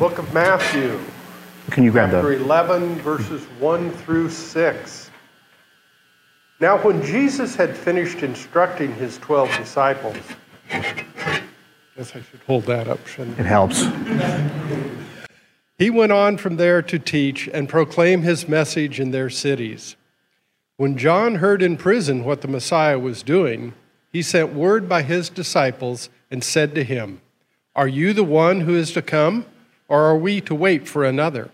book of Matthew, Can you grab chapter the? 11, verses 1 through 6. Now, when Jesus had finished instructing his 12 disciples, guess I should hold that up, shouldn't I? It helps. He went on from there to teach and proclaim his message in their cities. When John heard in prison what the Messiah was doing, he sent word by his disciples and said to him, Are you the one who is to come, or are we to wait for another?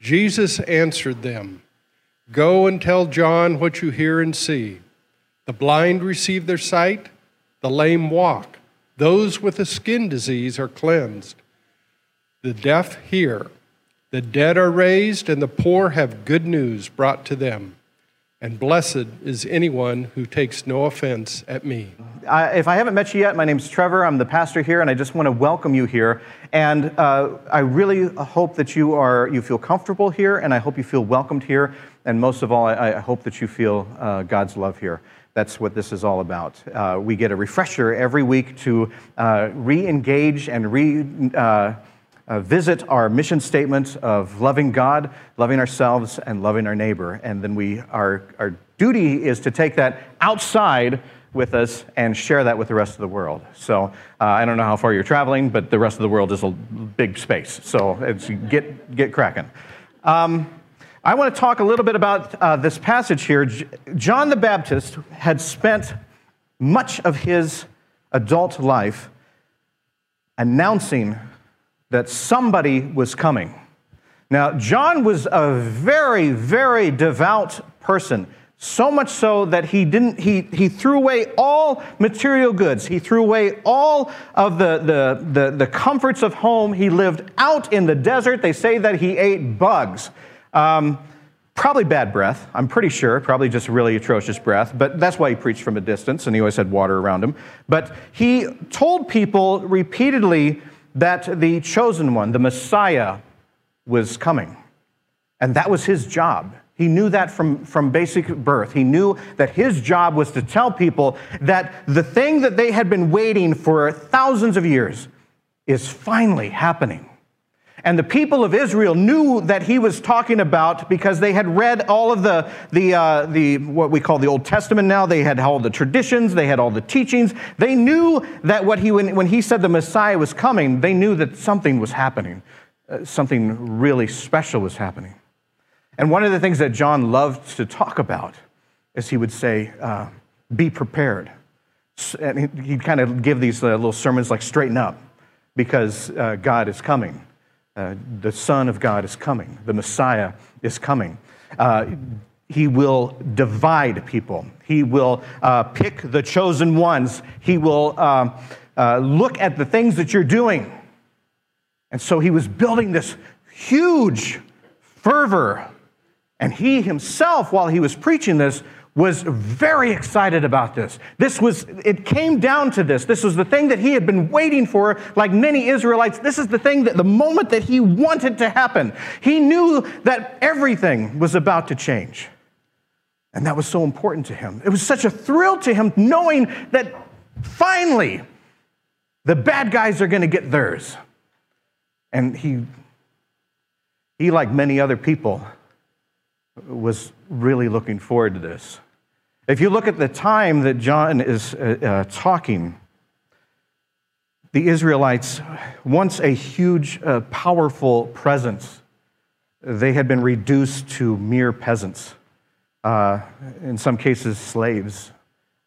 Jesus answered them, Go and tell John what you hear and see. The blind receive their sight, the lame walk, those with a skin disease are cleansed. The deaf hear, the dead are raised, and the poor have good news brought to them. And blessed is anyone who takes no offense at me. Uh, if I haven't met you yet, my name's Trevor. I'm the pastor here, and I just want to welcome you here. And uh, I really hope that you are you feel comfortable here, and I hope you feel welcomed here. And most of all, I, I hope that you feel uh, God's love here. That's what this is all about. Uh, we get a refresher every week to uh, re-engage and re. Uh, visit our mission statement of loving God, loving ourselves, and loving our neighbor. And then we, our, our duty is to take that outside with us and share that with the rest of the world. So uh, I don't know how far you're traveling, but the rest of the world is a big space. So it's, get, get cracking. Um, I want to talk a little bit about uh, this passage here. John the Baptist had spent much of his adult life announcing that somebody was coming. Now, John was a very, very devout person. So much so that he didn't, he, he threw away all material goods. He threw away all of the, the, the, the comforts of home. He lived out in the desert. They say that he ate bugs. Um, probably bad breath, I'm pretty sure. Probably just really atrocious breath. But that's why he preached from a distance and he always had water around him. But he told people repeatedly that the chosen one, the Messiah, was coming. And that was his job. He knew that from, from basic birth. He knew that his job was to tell people that the thing that they had been waiting for thousands of years is finally happening. And the people of Israel knew that he was talking about because they had read all of the, the, uh, the, what we call the Old Testament now. They had all the traditions, they had all the teachings. They knew that what he, when, when he said the Messiah was coming, they knew that something was happening. Uh, something really special was happening. And one of the things that John loved to talk about is he would say, uh, Be prepared. And he'd kind of give these uh, little sermons like, Straighten up, because uh, God is coming. Uh, the Son of God is coming. The Messiah is coming. Uh, he will divide people. He will uh, pick the chosen ones. He will um, uh, look at the things that you're doing. And so he was building this huge fervor. And he himself, while he was preaching this, was very excited about this. This was, it came down to this. This was the thing that he had been waiting for, like many Israelites. This is the thing that the moment that he wanted to happen. He knew that everything was about to change. And that was so important to him. It was such a thrill to him knowing that finally the bad guys are going to get theirs. And he, he, like many other people, was really looking forward to this. If you look at the time that John is uh, uh, talking, the Israelites, once a huge, uh, powerful presence, they had been reduced to mere peasants, uh, in some cases, slaves.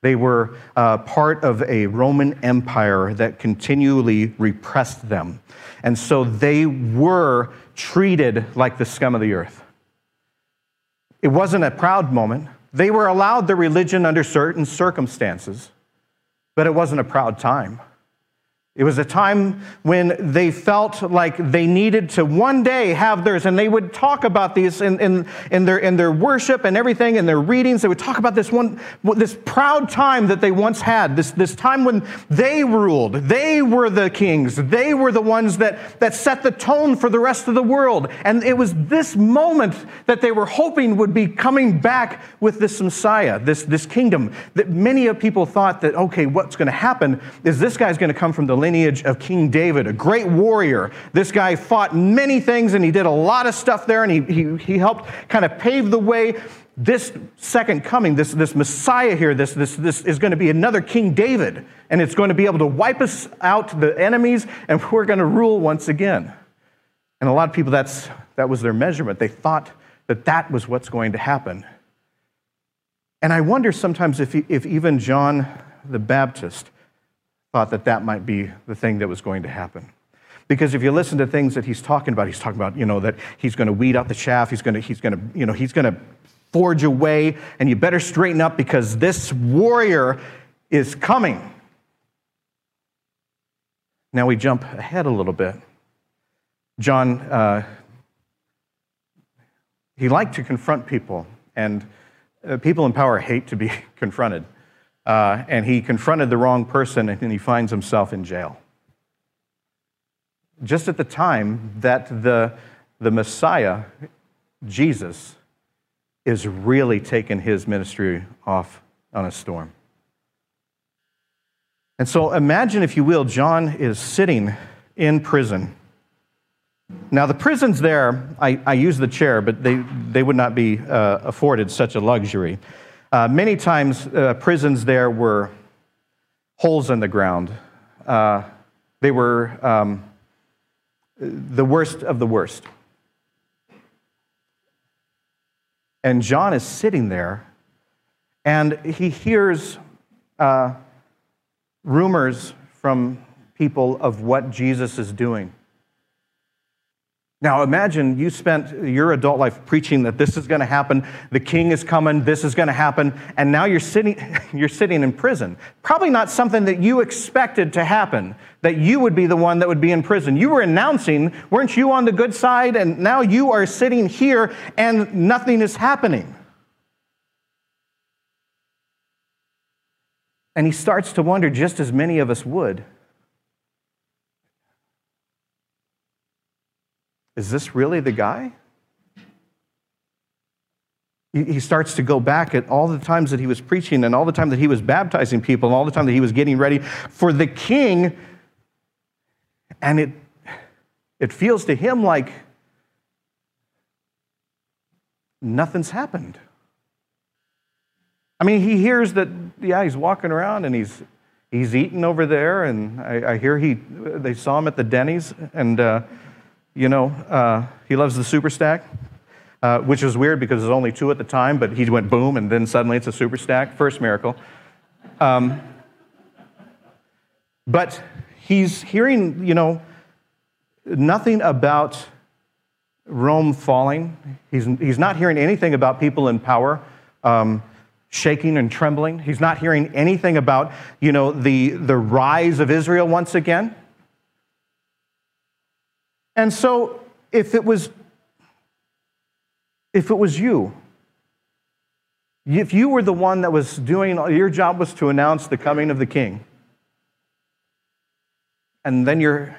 They were uh, part of a Roman Empire that continually repressed them. And so they were treated like the scum of the earth. It wasn't a proud moment. They were allowed their religion under certain circumstances, but it wasn't a proud time. It was a time when they felt like they needed to one day have theirs, and they would talk about these in, in, in, their, in their worship and everything, in their readings. They would talk about this one, this proud time that they once had, this, this time when they ruled. They were the kings. They were the ones that, that set the tone for the rest of the world. And it was this moment that they were hoping would be coming back with this Messiah, this, this kingdom, that many of people thought that, okay, what's going to happen is this guy's going to come from the lineage lineage of King David, a great warrior. This guy fought many things and he did a lot of stuff there and he, he, he helped kind of pave the way. This second coming, this, this Messiah here, this, this, this is going to be another King David and it's going to be able to wipe us out, the enemies, and we're going to rule once again. And a lot of people, that's, that was their measurement. They thought that that was what's going to happen. And I wonder sometimes if, if even John the Baptist thought that that might be the thing that was going to happen. Because if you listen to things that he's talking about, he's talking about, you know, that he's going to weed out the chaff, he's going to, he's going to, you know, he's going to forge a way, and you better straighten up because this warrior is coming. Now we jump ahead a little bit. John, uh, he liked to confront people, and uh, people in power hate to be confronted. Uh, and he confronted the wrong person, and he finds himself in jail. Just at the time that the, the Messiah, Jesus, is really taking his ministry off on a storm. And so imagine, if you will, John is sitting in prison. Now, the prisons there, I, I use the chair, but they, they would not be uh, afforded such a luxury. Uh, many times, uh, prisons there were holes in the ground. Uh, they were um, the worst of the worst. And John is sitting there, and he hears uh, rumors from people of what Jesus is doing. Now imagine you spent your adult life preaching that this is going to happen, the king is coming, this is going to happen, and now you're sitting, you're sitting in prison. Probably not something that you expected to happen, that you would be the one that would be in prison. You were announcing, weren't you on the good side? And now you are sitting here and nothing is happening. And he starts to wonder, just as many of us would is this really the guy? He starts to go back at all the times that he was preaching and all the time that he was baptizing people and all the time that he was getting ready for the king. And it, it feels to him like nothing's happened. I mean, he hears that, yeah, he's walking around and he's, he's eating over there, and I, I hear he, they saw him at the Denny's, and, uh, you know, uh, he loves the super stack, uh, which is weird because there's only two at the time, but he went boom, and then suddenly it's a super stack. First miracle. Um, but he's hearing, you know, nothing about Rome falling. He's, he's not hearing anything about people in power. Um, shaking and trembling. He's not hearing anything about, you know, the, the rise of Israel once again. And so if it was if it was you, if you were the one that was doing your job was to announce the coming of the king, and then you're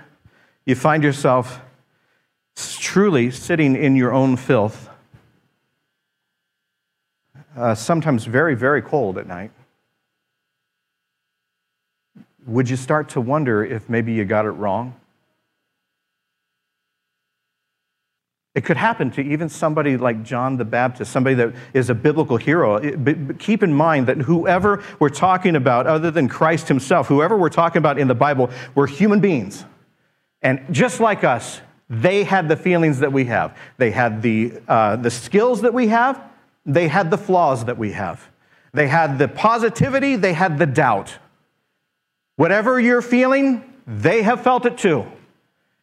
you find yourself truly sitting in your own filth uh, sometimes very, very cold at night, would you start to wonder if maybe you got it wrong? It could happen to even somebody like John the Baptist, somebody that is a biblical hero. But keep in mind that whoever we're talking about, other than Christ himself, whoever we're talking about in the Bible, were human beings. And just like us, they had the feelings that we have. They had the, uh, the skills that we have, they had the flaws that we have. They had the positivity, they had the doubt. Whatever you're feeling, they have felt it too.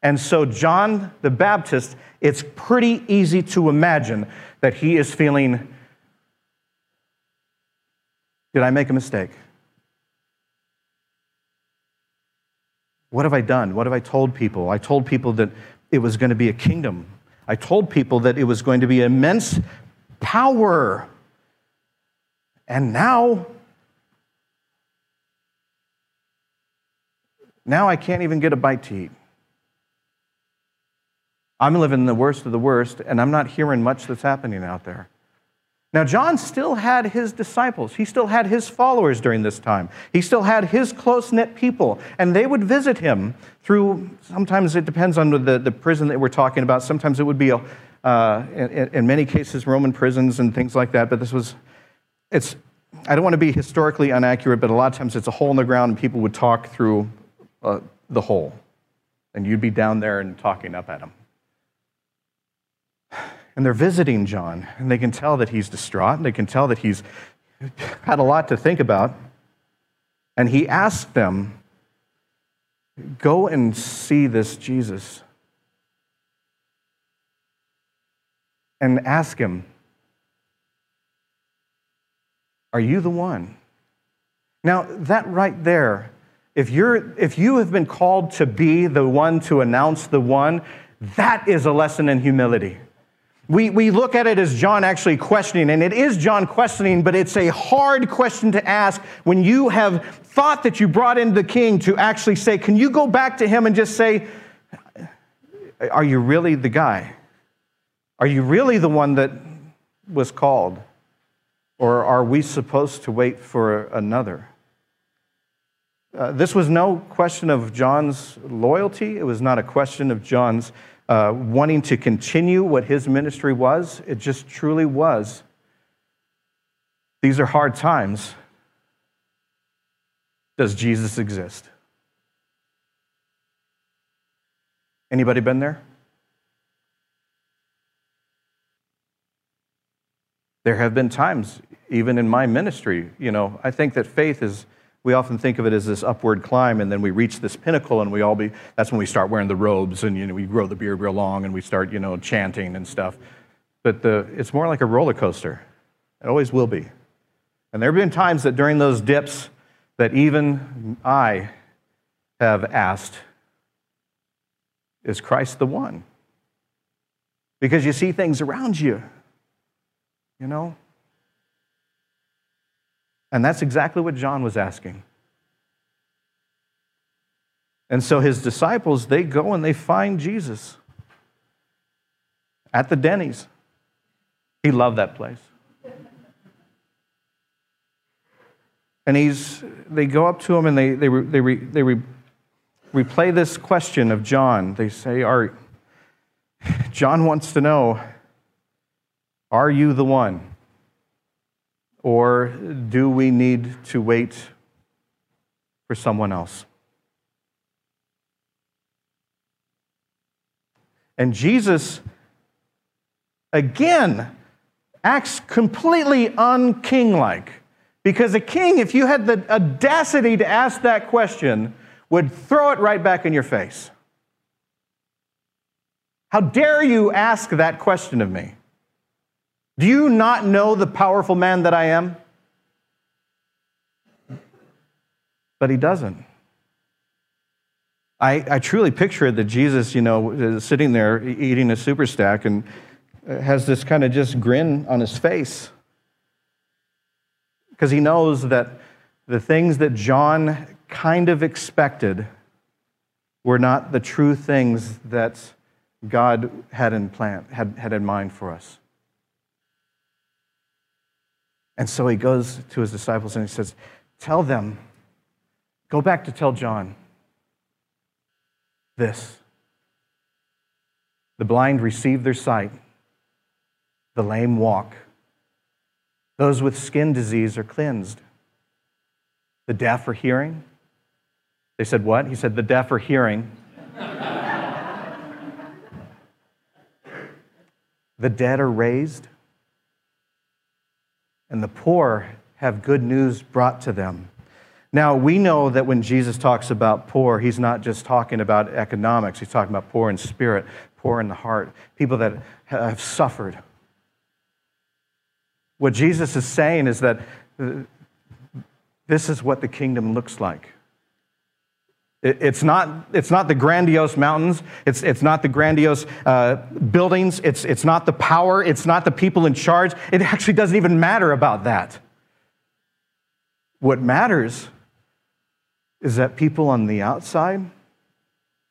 And so, John the Baptist, it's pretty easy to imagine that he is feeling Did I make a mistake? What have I done? What have I told people? I told people that it was going to be a kingdom. I told people that it was going to be immense power. And now, now I can't even get a bite to eat. I'm living the worst of the worst, and I'm not hearing much that's happening out there. Now, John still had his disciples. He still had his followers during this time. He still had his close knit people, and they would visit him through, sometimes it depends on the, the prison that we're talking about. Sometimes it would be, a, uh, in, in many cases, Roman prisons and things like that, but this was, it's, I don't want to be historically inaccurate, but a lot of times it's a hole in the ground and people would talk through uh, the hole. And you'd be down there and talking up at them. And they're visiting John, and they can tell that he's distraught, and they can tell that he's had a lot to think about. And he asked them, Go and see this Jesus. And ask him, Are you the one? Now, that right there, if, you're, if you have been called to be the one to announce the one, that is a lesson in humility. We, we look at it as John actually questioning, and it is John questioning, but it's a hard question to ask when you have thought that you brought in the king to actually say, Can you go back to him and just say, Are you really the guy? Are you really the one that was called? Or are we supposed to wait for another? Uh, this was no question of John's loyalty. It was not a question of John's uh, wanting to continue what his ministry was. It just truly was. These are hard times. Does Jesus exist? Anybody been there? There have been times, even in my ministry, you know, I think that faith is, we often think of it as this upward climb, and then we reach this pinnacle, and we all be, that's when we start wearing the robes, and, you know, we grow the beard real long, and we start, you know, chanting and stuff. But the, it's more like a roller coaster. It always will be. And there have been times that during those dips that even I have asked, is Christ the one? Because you see things around you you know? And that's exactly what John was asking. And so his disciples, they go and they find Jesus at the Denny's. He loved that place. And he's, they go up to him and they, they, they, they, they re, replay this question of John. They say, Are, John wants to know, are you the one? Or do we need to wait for someone else? And Jesus, again, acts completely unkinglike. Because a king, if you had the audacity to ask that question, would throw it right back in your face. How dare you ask that question of me? Do you not know the powerful man that I am? But he doesn't. I, I truly picture that Jesus, you know, is sitting there eating a super stack and uh, has this kind of just grin on his face. Because he knows that the things that John kind of expected were not the true things that God had in plan, had, had in mind for us. And so he goes to his disciples and he says, Tell them, go back to tell John this. The blind receive their sight, the lame walk, those with skin disease are cleansed, the deaf are hearing. They said, What? He said, The deaf are hearing. the dead are raised and the poor have good news brought to them. Now, we know that when Jesus talks about poor, he's not just talking about economics, he's talking about poor in spirit, poor in the heart, people that have suffered. What Jesus is saying is that this is what the kingdom looks like. It's not, it's not the grandiose mountains. It's, it's not the grandiose uh, buildings. It's, it's not the power. It's not the people in charge. It actually doesn't even matter about that. What matters is that people on the outside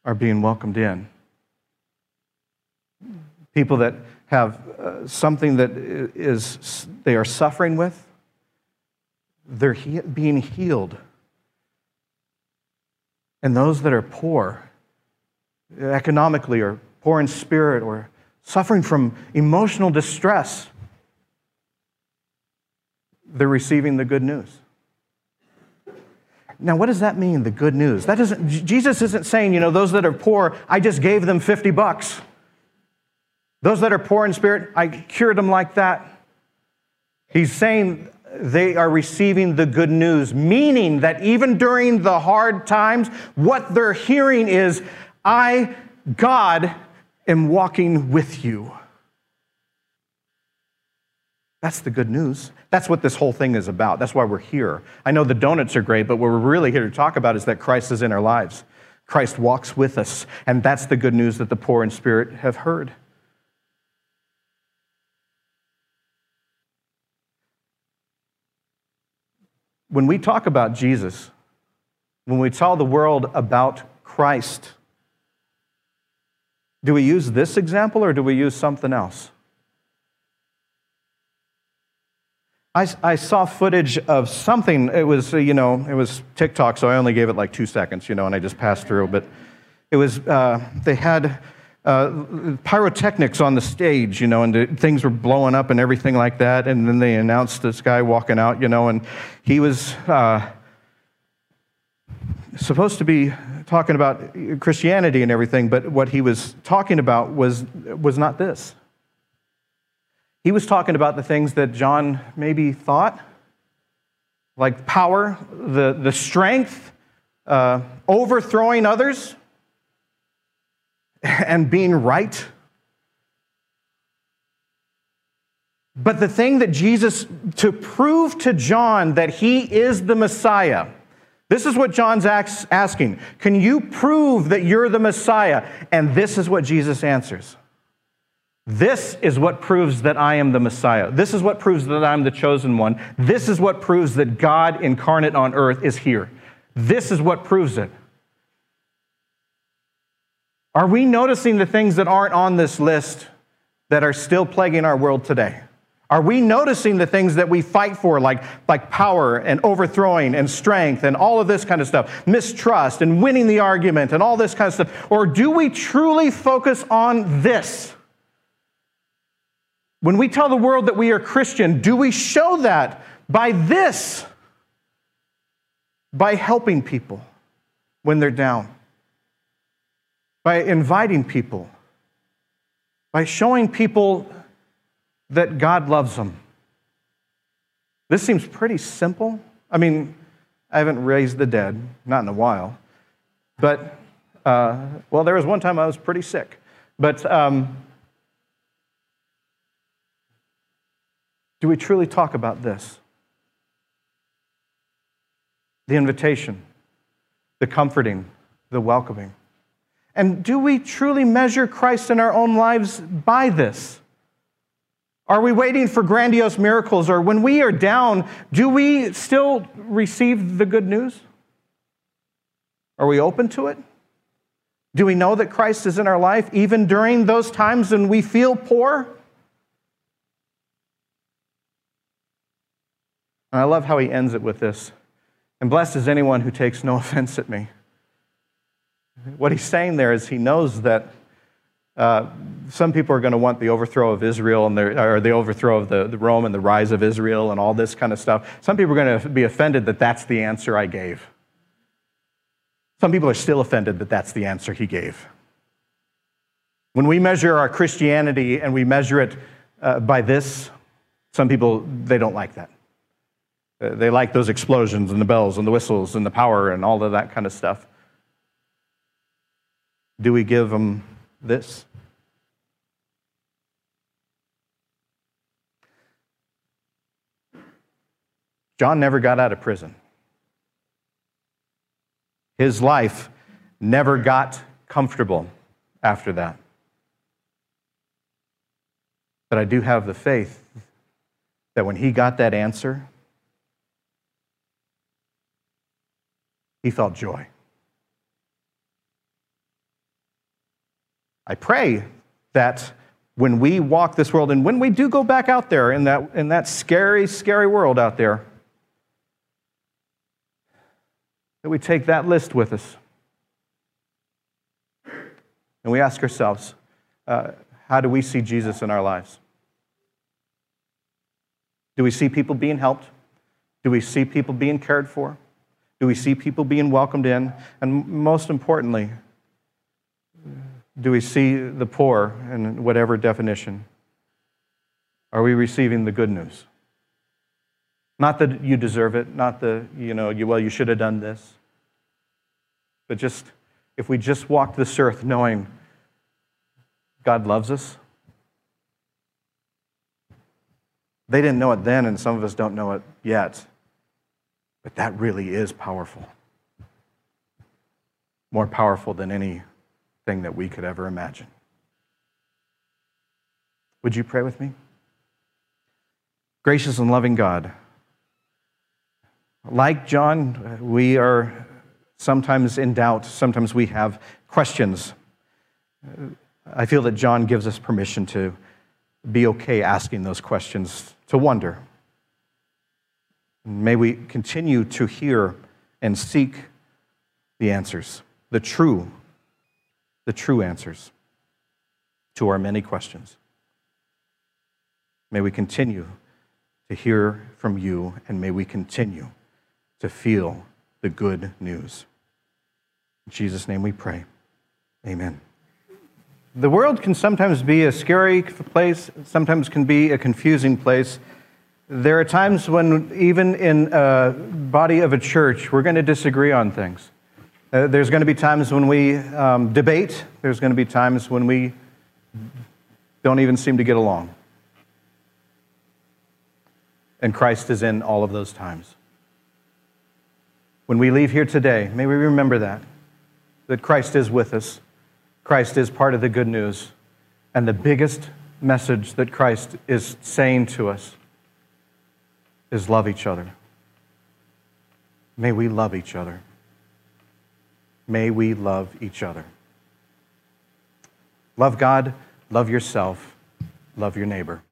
are being welcomed in. people that have uh, something that is they are suffering with, they're he- being healed. And those that are poor, economically or poor in spirit or suffering from emotional distress, they're receiving the good news. Now, what does that mean, the good news? That doesn't, Jesus isn't saying, you know, those that are poor, I just gave them 50 bucks. Those that are poor in spirit, I cured them like that. He's saying they are receiving the good news, meaning that even during the hard times, what they're hearing is, I, God, am walking with you. That's the good news. That's what this whole thing is about. That's why we're here. I know the donuts are great, but what we're really here to talk about is that Christ is in our lives. Christ walks with us, and that's the good news that the poor in spirit have heard. When we talk about Jesus, when we tell the world about Christ, do we use this example or do we use something else? I, I saw footage of something. It was, you know, it was TikTok, so I only gave it like two seconds, you know, and I just passed through. But it was, uh, they had uh, pyrotechnics on the stage, you know, and things were blowing up and everything like that. And then they announced this guy walking out, you know, and he was uh, supposed to be talking about Christianity and everything, but what he was talking about was, was not this. He was talking about the things that John maybe thought, like power, the, the strength, uh, overthrowing others, and being right. But the thing that Jesus, to prove to John that he is the Messiah, this is what John's asking. Can you prove that you're the Messiah? And this is what Jesus answers. This is what proves that I am the Messiah. This is what proves that I'm the chosen one. This is what proves that God incarnate on earth is here. This is what proves it. Are we noticing the things that aren't on this list that are still plaguing our world today? Are we noticing the things that we fight for, like, like power and overthrowing and strength and all of this kind of stuff, mistrust and winning the argument and all this kind of stuff? Or do we truly focus on this? When we tell the world that we are Christian, do we show that by this? By helping people when they're down, by inviting people, by showing people that God loves them. This seems pretty simple. I mean, I haven't raised the dead, not in a while. But, uh, well, there was one time I was pretty sick. But um, Do we truly talk about this? The invitation, the comforting, the welcoming. And do we truly measure Christ in our own lives by this? Are we waiting for grandiose miracles? Or when we are down, do we still receive the good news? Are we open to it? Do we know that Christ is in our life even during those times when we feel poor? And I love how he ends it with this. And blessed is anyone who takes no offense at me. What he's saying there is he knows that uh, some people are going to want the overthrow of Israel and the, or the overthrow of the, the Rome and the rise of Israel and all this kind of stuff. Some people are going to be offended that that's the answer I gave. Some people are still offended that that's the answer he gave. When we measure our Christianity and we measure it uh, by this, some people, they don't like that. Uh, they like those explosions and the bells and the whistles and the power and all of that kind of stuff. Do we give them this? John never got out of prison. His life never got comfortable after that. But I do have the faith that when he got that answer, he felt joy. I pray that when we walk this world and when we do go back out there in that, in that scary, scary world out there, that we take that list with us. And we ask ourselves, uh, how do we see Jesus in our lives? Do we see people being helped? Do we see people being cared for? Do we see people being welcomed in? And most importantly, do we see the poor in whatever definition? Are we receiving the good news? Not that you deserve it, not the, you know, you, well, you should have done this. But just, if we just walk this earth knowing God loves us, they didn't know it then, and some of us don't know it yet. But that really is powerful. More powerful than any thing that we could ever imagine. Would you pray with me? Gracious and loving God, like John, we are sometimes in doubt, sometimes we have questions. I feel that John gives us permission to be okay asking those questions, to wonder. May we continue to hear and seek the answers, the true the true answers to our many questions. May we continue to hear from you, and may we continue to feel the good news. In Jesus' name we pray. Amen. The world can sometimes be a scary place, sometimes can be a confusing place. There are times when, even in a body of a church, we're going to disagree on things. Uh, there's going to be times when we um, debate, there's going to be times when we don't even seem to get along. And Christ is in all of those times. When we leave here today, may we remember that, that Christ is with us. Christ is part of the good news. And the biggest message that Christ is saying to us is love each other. May we love each other may we love each other. Love God, love yourself, love your neighbor.